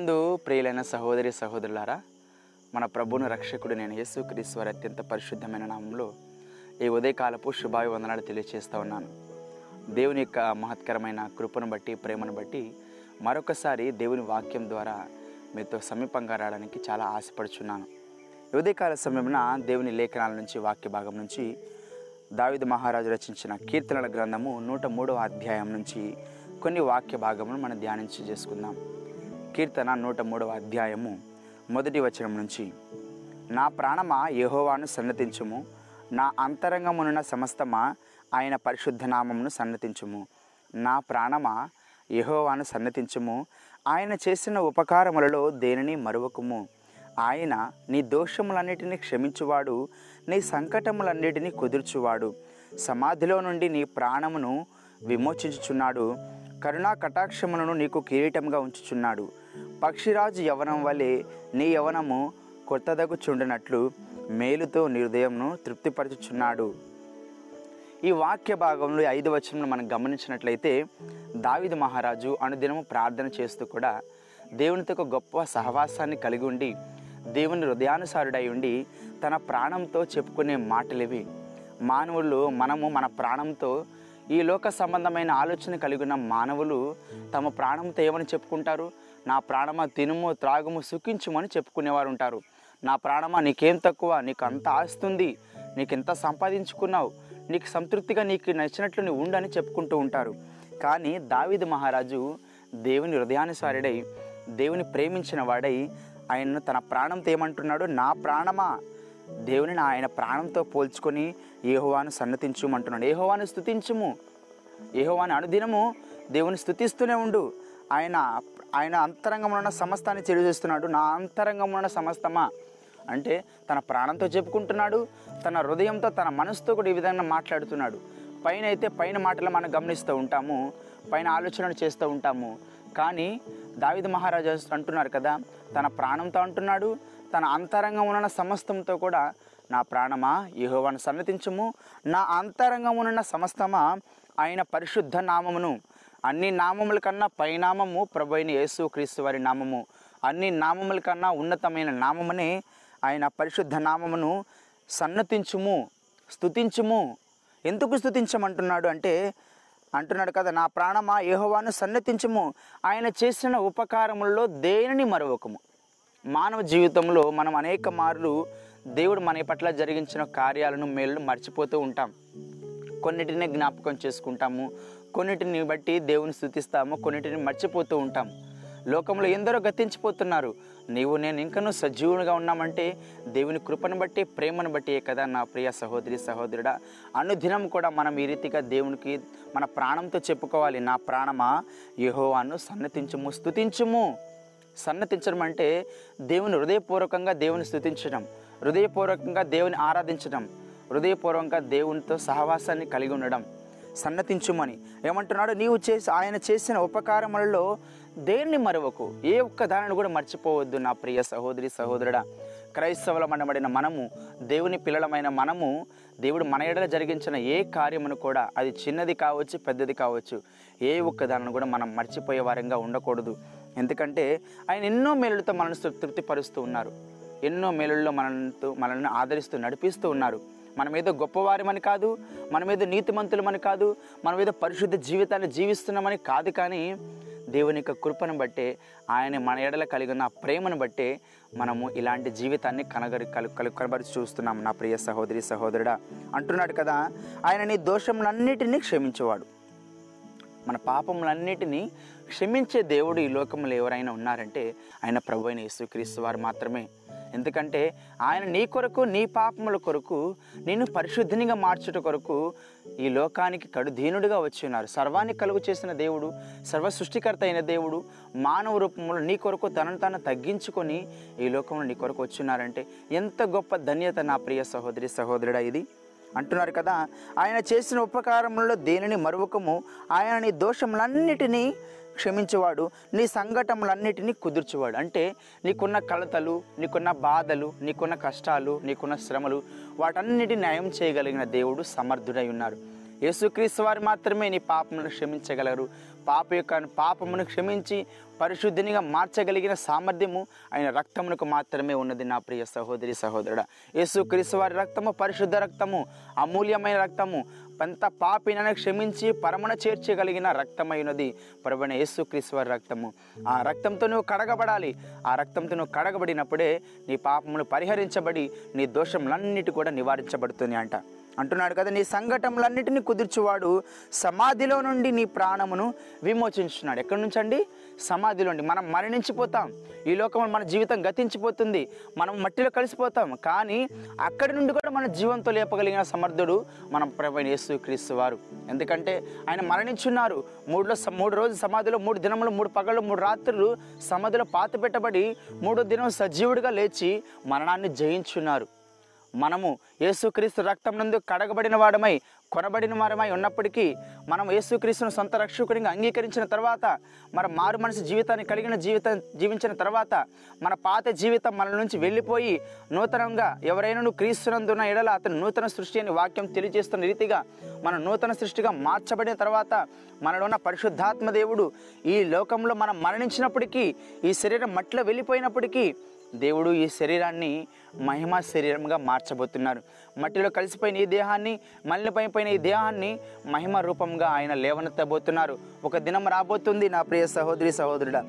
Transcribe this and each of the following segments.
నందు ప్రియులైన సహోదరి సహోదరులారా మన ప్రభును రక్షకుడు నేను యేసుక్రీస్తు అత్యంత పరిశుద్ధమైన నామంలో ఈ ఉదయకాలపు శుభాభివందనాలు తెలియజేస్తూ ఉన్నాను. దేవుని యొక్క మహత్కరమైన కృపను బట్టి ప్రేమను బట్టి మరొకసారి దేవుని వాక్యం ద్వారా మీతో సమీపంగా రావడానికి చాలా ఆశపడుచున్నాను. ఉదయకాల సమయమున దేవుని లేఖనాల నుంచి వాక్య భాగం నుంచి దావిద మహారాజు రచించిన కీర్తనల గ్రంథము నూట మూడవ అధ్యాయం నుంచి కొన్ని వాక్య భాగమును మనం ధ్యానించి చేసుకుందాం. కీర్తన నూట మూడవ అధ్యాయము మొదటి వచనం నుంచి. నా ప్రాణమా యహోవాను సన్నతించుము నా అంతరంగమునున్న సమస్తమా ఆయన పరిశుద్ధ నామమును సన్నతించుము. నా ప్రాణమా యహోవాను సన్నతించుము ఆయన చేసిన ఉపకారములలో దేనిని మరువకుము? ఆయన నీ దోషములన్నిటినీ క్షమించువాడు నీ సంకటములన్నిటినీ కుదుర్చువాడు. సమాధిలో నుండి నీ ప్రాణమును విమోచించుచున్నాడు కరుణా కటాక్షములను నీకు కిరీటంగా ఉంచుచున్నాడు. పక్షిరాజు యవనం వలె నీ యవనము కొత్తదగు చుండినట్లు మేలుతో నిర్దయంను హృదయంను తృప్తిపరచుచున్నాడు. ఈ వాక్య భాగంలో ఐదు వచనంలో మనం గమనించినట్లయితే దావిద మహారాజు అనుదినము ప్రార్థన చేస్తూ కూడా దేవునితో ఒక గొప్ప సహవాసాన్ని కలిగి ఉండి దేవుని హృదయానుసారుడై ఉండి తన ప్రాణంతో చెప్పుకునే మాటలివి. మానవులు మనము మన ప్రాణంతో ఈ లోక సంబంధమైన ఆలోచన కలిగి ఉన్న మానవులు తమ ప్రాణంతో ఏమని చెప్పుకుంటారు? నా ప్రాణమా తినుము త్రాగుము సుఖించుమని చెప్పుకునేవారు ఉంటారు నా ప్రాణమా నీకేం తక్కువ? నీకు అంత ఆస్తుంది. నీకు ఎంత సంపాదించుకున్నావు? నీకు సంతృప్తిగా నీకు నచ్చినట్లు నువ్వు ఉండని చెప్పుకుంటూ ఉంటారు. కానీ దావిద మహారాజు దేవుని హృదయానుసారుడై దేవుని ప్రేమించిన వాడై ఆయనను తన ప్రాణంతో ఏమంటున్నాడు? నా ప్రాణమా? దేవుని ఆయన ప్రాణంతో పోల్చుకొని ఏహోవాను సన్నతించుమంటున్నాడు. ఏహోవాను స్థుతించుము ఏహోవాని అనుదినము దేవుని స్థుతిస్తూనే ఉండు. ఆయన ఆయన అంతరంగంలో ఉన్న సమస్తాన్ని తెలియజేస్తున్నాడు నా అంతరంగంలో ఉన్న సమస్తమా? అంటే తన ప్రాణంతో చెప్పుకుంటున్నాడు తన హృదయంతో తన మనసుతో కూడా ఈ విధంగా మాట్లాడుతున్నాడు. పైన అయితే పైన మాటలు మనం గమనిస్తూ ఉంటాము పైన ఆలోచనలు చేస్తూ ఉంటాము. కానీ దావిద మహారాజా అంటున్నారు కదా తన ప్రాణంతో అంటున్నాడు తన అంతరంగం ఉన్న సమస్తంతో కూడా నా ప్రాణమా? యహోవాను సన్నతించము. నా అంతరంగం ఉన్న సమస్తమా? ఆయన పరిశుద్ధ నామమును. అన్ని నామముల కన్నా పైనామము ప్రభు అయిన యేసు క్రీస్తు వారి నామము. అన్ని నామముల కన్నా ఉన్నతమైన నామమునే ఆయన పరిశుద్ధ నామమును సన్నతించుము స్తుతించుము. ఎందుకు స్థుతించమంటున్నాడు అంటే అంటున్నాడు కదా నా ప్రాణమా యెహోవాను సన్నతించము. ఆయన చేసిన ఉపకారముల్లో దేనిని మరొకము మానవ జీవితంలో మనం అనేక మార్లు దేవుడు మన పట్ల జరిగించిన కార్యాలను మేలు మర్చిపోతూ ఉంటాం. కొన్నిటిని జ్ఞాపకం చేసుకుంటాము. కొన్నిటిని బట్టి దేవుని స్థుతిస్తాము కొన్నిటిని మర్చిపోతూ ఉంటాం. లోకంలో ఎందరో గతించిపోతున్నారు. నీవు నేను ఇంకనూ సజీవునిగా ఉన్నామంటే దేవుని కృపను బట్టి ప్రేమను బట్టి కదా నా ప్రియ సహోదరి సహోదరుడా. అనుదినం కూడా మనం ఈ రీతిగా దేవునికి మన ప్రాణంతో చెప్పుకోవాలి. నా ప్రాణమా? యహోవాను సన్నతించుము స్థుతించుము సన్నతించడం అంటే దేవుని హృదయపూర్వకంగా దేవుని స్థుతించడం హృదయపూర్వకంగా దేవుని ఆరాధించడం హృదయపూర్వకంగా దేవునితో సహవాసాన్ని కలిగి ఉండడం. సన్నతించుమని. ఏమంటున్నాడు? నీవు చేసి ఆయన చేసిన ఉపకారములలో దేన్ని మరవకు? ఏ ఒక్క దానిని కూడా మర్చిపోవద్దు నా ప్రియ సహోదరి సహోదరుడా. క్రైస్తవులమనబడిన మనము దేవుని పిల్లలమైన మనము దేవుడు మన ఎడల జరిగించిన ఏ కార్యమును కూడా అది చిన్నది కావచ్చు పెద్దది కావచ్చు ఏ ఒక్క దానిని కూడా మనం మర్చిపోయే వారంగా ఉండకూడదు. ఎందుకంటే ఆయన ఎన్నో మేలులతో మనల్ని తృప్తిపరుస్తూ ఉన్నారు. ఎన్నో మేలుల్లో మనతో మనల్ని ఆదరిస్తూ నడిపిస్తూ ఉన్నారు. మనం ఏదో గొప్పవారమని కాదు మనం ఏదో నీతిమంతులమని కాదు మనం ఏదో పరిశుద్ధ జీవితాన్ని జీవిస్తున్నామని కాదు కానీ దేవుని యొక్క కృపను బట్టే ఆయన మన ఎడల కలిగిన ప్రేమను బట్టే మనము ఇలాంటి జీవితాన్ని కనగరి కలు కలు కనబరిచి చూస్తున్నాం. నా ప్రియ సహోదరి సహోదరుడా అంటున్నాడు కదా ఆయన నీ దోషములన్నిటినీ క్షమించేవాడు. మన పాపములన్నిటినీ క్షమించే దేవుడు ఈ లోకంలో ఎవరైనా ఉన్నారంటే ఆయన ప్రభు అయిన యేసుక్రీస్తు వారు మాత్రమే. ఎందుకంటే ఆయన నీ కొరకు నీ పాపముల కొరకు నిన్ను పరిశుద్ధినిగా మార్చుట కొరకు ఈ లోకానికి కడుధీనుడిగా వచ్చి ఉన్నారు. సర్వాన్ని కలుగు చేసిన దేవుడు సర్వ సృష్టికర్త అయిన దేవుడు మానవ రూపంలో నీ కొరకు తనను తాను తగ్గించుకొని ఈ లోకంలో నీ కొరకు వచ్చిన్నారంటే ఎంత గొప్ప ధన్యత నా ప్రియ సహోదరి సహోదరుడా ఇది. అంటున్నారు కదా ఆయన చేసిన ఉపకారములలో దేనిని మరువకము? ఆయన నీ దోషములన్నిటినీ క్షమించేవాడు నీ సంఘటనలన్నిటినీ కుదుర్చేవాడు. అంటే నీకున్న కలతలు నీకున్న బాధలు నీకున్న కష్టాలు నీకున్న శ్రమలు వాటన్నిటి న్యాయం చేయగలిగిన దేవుడు సమర్థుడై ఉన్నారు యేసుక్రీస్తు వారు మాత్రమే నీ పాపమును క్షమించగలరు. పాప యొక్క పాపమును క్షమించి పరిశుద్ధినిగా మార్చగలిగిన సామర్థ్యము ఆయన రక్తమునకు మాత్రమే ఉన్నది నా ప్రియ సహోదరి సహోదరుడ. యేసుక్రీస్తు వారి రక్తము పరిశుద్ధ రక్తము అమూల్యమైన రక్తము పంత పాపినను క్షమించి పరమణ చేర్చగలిగిన రక్తమైనది పరమణ యేసుక్రీస్తు వారి రక్తము. ఆ రక్తంతో నువ్వు కడగబడాలి. ఆ రక్తంతో నువ్వు కడగబడినప్పుడే నీ పాపములు పరిహరించబడి నీ దోషములన్నిటి కూడా నివారించబడుతుంది అంట. అంటున్నాడు కదా నీ సంఘటనలన్నిటిని కుదుర్చువాడు సమాధిలో నుండి నీ ప్రాణమును విమోచించున్నాడు ఎక్కడి నుంచి అండి సమాధిలో నుండి. మనం మరణించిపోతాం. ఈ లోకంలో మన జీవితం గతించిపోతుంది. మనం మట్టిలో కలిసిపోతాం. కానీ అక్కడి నుండి కూడా మన జీవంతో లేపగలిగిన సమర్థుడు మన ప్రభు యేసు క్రీస్తు వారు. ఎందుకంటే ఆయన మరణించున్నారు. మూడులో స- మూడు రోజులు సమాధిలో మూడు దినములు మూడు పగళ్ళు మూడు రాత్రులు సమాధిలో పాత పెట్టబడి మూడో దినం సజీవుడిగా లేచి మరణాన్ని జయించున్నారు. మనము యేసుక్రీస్తు రక్తం నందు కడగబడిన వాడమై కొనబడిన వారమై ఉన్నప్పటికీ మనం యేసుక్రీస్తును సొంత రక్షకుడిగా అంగీకరించిన తర్వాత మన మారు మనసు జీవితాన్ని కలిగిన జీవితం జీవించిన తర్వాత మన పాత జీవితం మన నుంచి వెళ్ళిపోయి నూతనంగా ఎవరైనా నువ్వు క్రీస్తునందున్న ఎడల అతను నూతన సృష్టి అని వాక్యం తెలియజేస్తున్న రీతిగా మన నూతన సృష్టిగా మార్చబడిన తర్వాత మనలో ఉన్న పరిశుద్ధాత్మ దేవుడు ఈ లోకంలో మనం మరణించినప్పటికీ ఈ శరీరం మట్టిలో వెళ్ళిపోయినప్పటికీ దేవుడు ఈ శరీరాన్ని మహిమ శరీరంగా మార్చబోతున్నారు. మట్టిలో కలిసిపోయిన ఈ దేహాన్ని మలినపైపోయిన ఈ దేహాన్ని మహిమ రూపంగా ఆయన లేవనెత్తబోతున్నారు. ఒక దినం రాబోతుంది నా ప్రియ సహోదరి సహోదరుడా.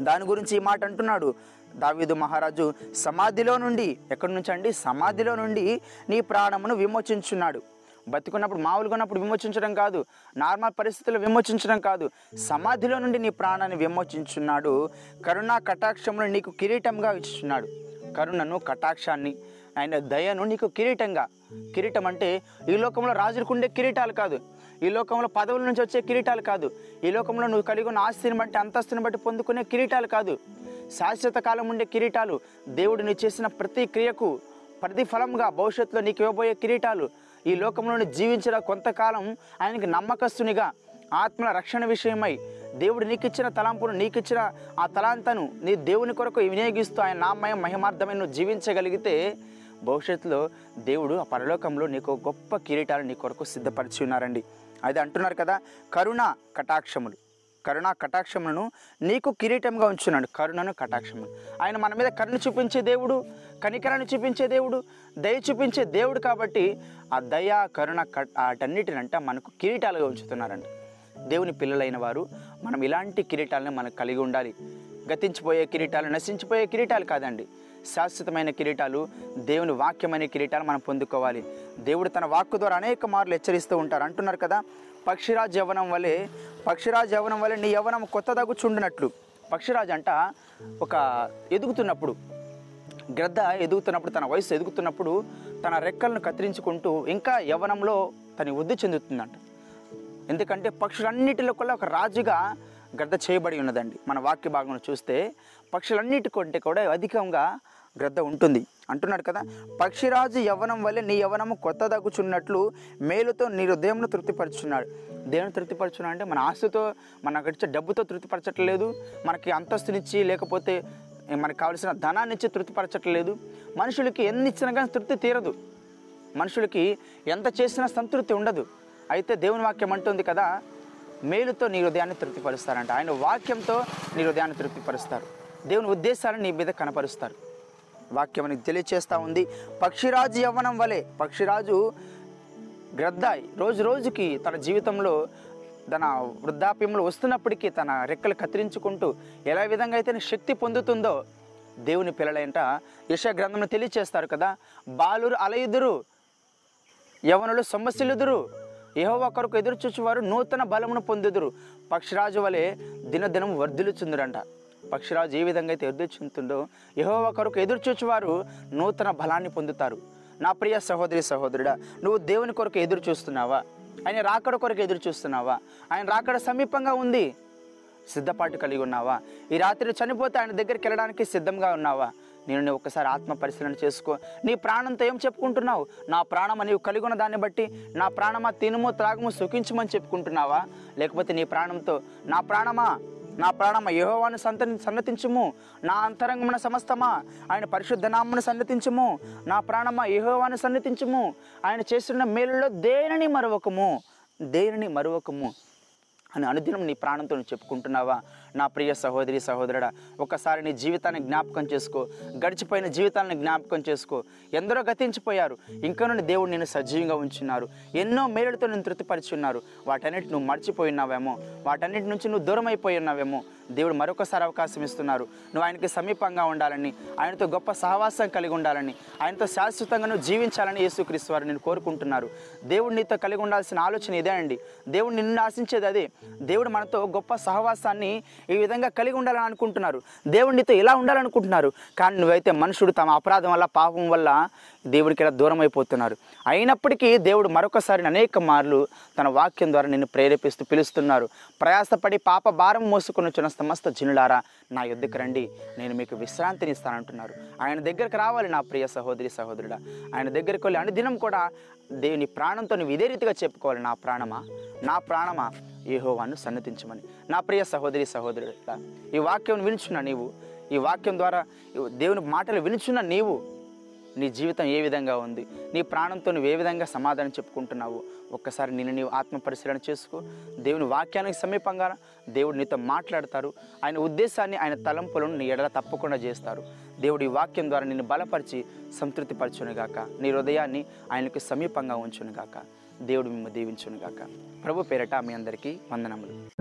దాని గురించి ఈ మాట అంటున్నాడు. దావీదు మహారాజు సమాధిలో నుండి ఎక్కడి నుంచి అండి? సమాధిలో నుండి నీ ప్రాణమును విమోచించున్నాడు. బతుకున్నప్పుడు మామూలుగా ఉన్నప్పుడు విమోచించడం కాదు. నార్మల్ పరిస్థితుల్లో విమోచించడం కాదు. సమాధిలో నుండి నీ ప్రాణాన్ని విమోచించున్నాడు. కరుణా కటాక్షమును నీకు కిరీటంగా ఇచ్చున్నాడు. కరుణను కటాక్షాన్ని ఆయన దయను నీకు కిరీటంగా. కిరీటం అంటే ఈ లోకంలో రాజులకు ఉండే కిరీటాలు కాదు. ఈ లోకంలో పదవుల నుంచి వచ్చే కిరీటాలు కాదు. ఈ లోకంలో నువ్వు కలిగి ఉన్న ఆస్తిని బట్టి అంతస్తుని బట్టి పొందుకునే కిరీటాలు కాదు. శాశ్వత కాలం ఉండే కిరీటాలు దేవుడు నీ చేసిన ప్రతి క్రియకు ప్రతిఫలంగా భవిష్యత్తులో నీకు ఇవ్వబోయే కిరీటాలు. ఈ లోకంలోని జీవించిన కొంతకాలం ఆయనకి నమ్మకస్తునిగా ఆత్మల రక్షణ విషయమై దేవుడు నీకిచ్చిన తలంపును నీకిచ్చిన ఆ తలాంతను నీ దేవుని కొరకు వినియోగిస్తూ ఆయన నామయం మహిమార్థమై నువ్వు జీవించగలిగితే భవిష్యత్తులో దేవుడు ఆ పరలోకంలో నీకు గొప్ప కిరీటాలు నీ కొరకు సిద్ధపరిచి ఉన్నారండి. అది అంటున్నారు కదా కరుణ కటాక్షములు. కరుణ కటాక్షములను నీకు కిరీటంగా ఉంచున్నాడు. కరుణను కటాక్షములు ఆయన మన మీద కరుణ చూపించే దేవుడు కనికరాన్ని చూపించే దేవుడు దయ చూపించే దేవుడు కాబట్టి ఆ దయ కరుణ కట్ వాటన్నిటినంట మనకు కిరీటాలుగా ఉంచుతున్నారండి దేవుని పిల్లలైన వారు మనం ఇలాంటి కిరీటాలను మనకు కలిగి ఉండాలి. గతించిపోయే కిరీటాలు నశించిపోయే కిరీటాలు కాదండి. శాశ్వతమైన కిరీటాలు దేవుని వాక్యమైన కిరీటాలు మనం పొందుకోవాలి. దేవుడు తన వాక్కు ద్వారా అనేక మార్లు హెచ్చరిస్తూ ఉంటారు. అంటున్నారు కదా పక్షిరాజ్ యవనం వలె పక్షిరాజ్ యవనం వలె నీ యవనం కొత్త దగ్గుచుండినట్లు పక్షిరాజు అంట ఒక ఎదుగుతున్నప్పుడు గ్రద్ద ఎదుగుతున్నప్పుడు తన వయసు ఎదుగుతున్నప్పుడు తన రెక్కలను కత్తిరించుకుంటూ ఇంకా యవనంలో తన వృద్ధి చెందుతుందంట. ఎందుకంటే పక్షులన్నిటిలో కూడా ఒక రాజుగా గ్రద్ద చేయబడి ఉన్నదండి. మన వాక్య భాగంలో చూస్తే పక్షులన్నిటి కంటే కూడా అధికంగా గ్రద్ద ఉంటుంది. అంటున్నాడు కదా పక్షిరాజు యవనం వల్లే నీ యవనము కొత్త దగ్గుచున్నట్లు మేలుతో నీ హృదయంను తృప్తిపరుచున్నాడు దేవుని తృప్తిపరచున్నాడు అంటే మన ఆస్తితో మన గడిచే డబ్బుతో తృప్తిపరచట్లేదు మనకి అంతస్తునిచ్చి లేకపోతే మనకు కావలసిన ధనాన్ని ఇచ్చి తృప్తిపరచట్లేదు. మనుషులకి ఎన్ని ఇచ్చినా కానీ తృప్తి తీరదు. మనుషులకి ఎంత చేసినా సంతృప్తి ఉండదు. అయితే దేవుని వాక్యం అంటుంది కదా మేలుతో నీ హృదయాన్ని తృప్తిపరుస్తారంట. ఆయన వాక్యంతో నీ హృదయాన్ని తృప్తిపరుస్తారు. దేవుని ఉద్దేశాలను నీ మీద కనపరుస్తారు. వాక్యం నీకు తెలియచేస్తూ ఉంది. పక్షిరాజు యవ్వనం వలె పక్షిరాజు గ్రద్దాయి రోజు రోజుకి తన జీవితంలో తన వృద్ధాప్యంలో వస్తున్నప్పటికీ తన రెక్కలు కత్తిరించుకుంటూ ఎలా విధంగా అయితే శక్తి పొందుతుందో దేవుని పిల్లలంట యశ గ్రంథంలో తెలియచేస్తారు కదా. బాలురు అలయుదురు యవనులు సొమ్మసిలుదురు ఏహో కొరకు ఎదురు చూచువారు నూతన బలమును పొందుదురు. పక్షిరాజు వలె దినదినం వర్ధిల్లుచుందురంట. పక్షిరాజు ఏ విధంగా అయితే ఎదురు చెందుతుందో యెహోవా కొరకు ఎదురు చూచువారు నూతన బలాన్ని పొందుతారు. నా ప్రియ సహోదరి సహోదరుడా నువ్వు దేవుని కొరకు ఎదురు చూస్తున్నావా? ఆయన రాకడ కొరకు ఎదురు చూస్తున్నావా? ఆయన రాకడ సమీపంగా ఉంది. సిద్ధపాటు కలిగి ఉన్నావా? ఈ రాత్రి చనిపోతే ఆయన దగ్గరికి వెళ్ళడానికి సిద్ధంగా ఉన్నావా? నేను నువ్వు ఒకసారి ఆత్మ పరిశీలన చేసుకో. నీ ప్రాణంతో ఏం చెప్పుకుంటున్నావు? నా ప్రాణమ నీవు కలిగి ఉన్న దాన్ని బట్టి నా ప్రాణమా తినుము త్రాగము సుఖించమని చెప్పుకుంటున్నావా? లేకపోతే నీ ప్రాణంతో నా ప్రాణమా? నా ప్రాణమ యెహోవాను సంత సన్నతించుము? నా అంతరంగమున సమస్తమా? ఆయన పరిశుద్ధ నామను సన్నతించుము? నా ప్రాణమ యెహోవాను సన్నతించుము? ఆయన చేస్తున్న మేలులో దేనిని మరొకము దేనిని మరొకము అని అనుదినం నీ ప్రాణంతో చెప్పుకుంటున్నావా? నా ప్రియ సహోదరి సహోదరుడా ఒకసారి నీ జీవితాన్ని జ్ఞాపకం చేసుకో. గడిచిపోయిన జీవితాలను జ్ఞాపకం చేసుకో. ఎందరో గతించిపోయారు. ఇంకా నుండి దేవుడు నేను సజీవంగా ఉంచున్నారు. ఎన్నో మేలులతో నేను తృప్తిపరిచి ఉన్నారు. వాటన్నిటి నువ్వు మర్చిపోయి ఉన్నావేమో. వాటన్నిటి నుంచి నువ్వు దూరం అయిపోయి ఉన్నావేమో. దేవుడు మరొకసారి అవకాశం ఇస్తున్నారు. నువ్వు ఆయనకి సమీపంగా ఉండాలని ఆయనతో గొప్ప సహవాసం కలిగి ఉండాలని ఆయనతో శాశ్వతంగా నువ్వు జీవించాలని యేసుక్రీస్తు వారు నేను కోరుకుంటున్నారు. దేవుడు నీతో కలిగి ఉండాల్సిన ఆలోచన ఇదే అండి. దేవుడు నిన్ను ఆశించేది అదే. దేవుడు మనతో గొప్ప సహవాసాన్ని ఈ విధంగా కలిగి ఉండాలని అనుకుంటున్నారు. దేవుడు నీతో ఇలా ఉండాలనుకుంటున్నారు. కానీ నువ్వైతే మనుషుడు తమ అపరాధం వల్ల పాపం వల్ల దేవుడికి ఇలా దూరం అయిపోతున్నారు. అయినప్పటికీ దేవుడు మరొకసారి అనేక మార్లు తన వాక్యం ద్వారా నిన్ను ప్రేరేపిస్తూ పిలుస్తున్నారు. ప్రయాసపడి పాప భారం మోసుకుని వచ్చిన సమస్త జనులారా నా యుద్ధకు రండి. నేను మీకు విశ్రాంతిని ఇస్తానంటున్నారు. ఆయన దగ్గరకు రావాలి నా ప్రియ సహోదరి సహోదరుడా. ఆయన దగ్గరికి వెళ్ళి అనుదినం కూడా దేవుని ప్రాణంతో నువ్వు ఇదే రీతిగా చెప్పుకోవాలి నా ప్రాణమా? నా ప్రాణమా? ఏహోవాను సన్నతించమని. నా ప్రియ సహోదరి సహోదరుడా ఈ వాక్యం వినుచున్న నీవు ఈ వాక్యం ద్వారా దేవుని మాటలు వినుచున్న నీవు నీ జీవితం ఏ విధంగా ఉంది? నీ ప్రాణంతో నువ్వు ఏ విధంగా సమాధానం చెప్పుకుంటున్నావు? ఒక్కసారి నిన్ను నీవు ఆత్మ పరిశీలన చేసుకో. దేవుని వాక్యానికి సమీపంగా దేవుడు నీతో మాట్లాడతారు. ఆయన ఉద్దేశాన్ని ఆయన తలంపులను నీ ఎడల తప్పకుండా చేస్తారు. దేవుడి వాక్యం ద్వారా నిన్ను బలపరిచి సంతృప్తిపరచునుగాక. నీ హృదయాన్ని ఆయనకు సమీపంగా ఉంచునుగాక. దేవుడు మిమ్మల్ని దీవించునుగాక. ప్రభు పేరట మీ అందరికీ వందనములు.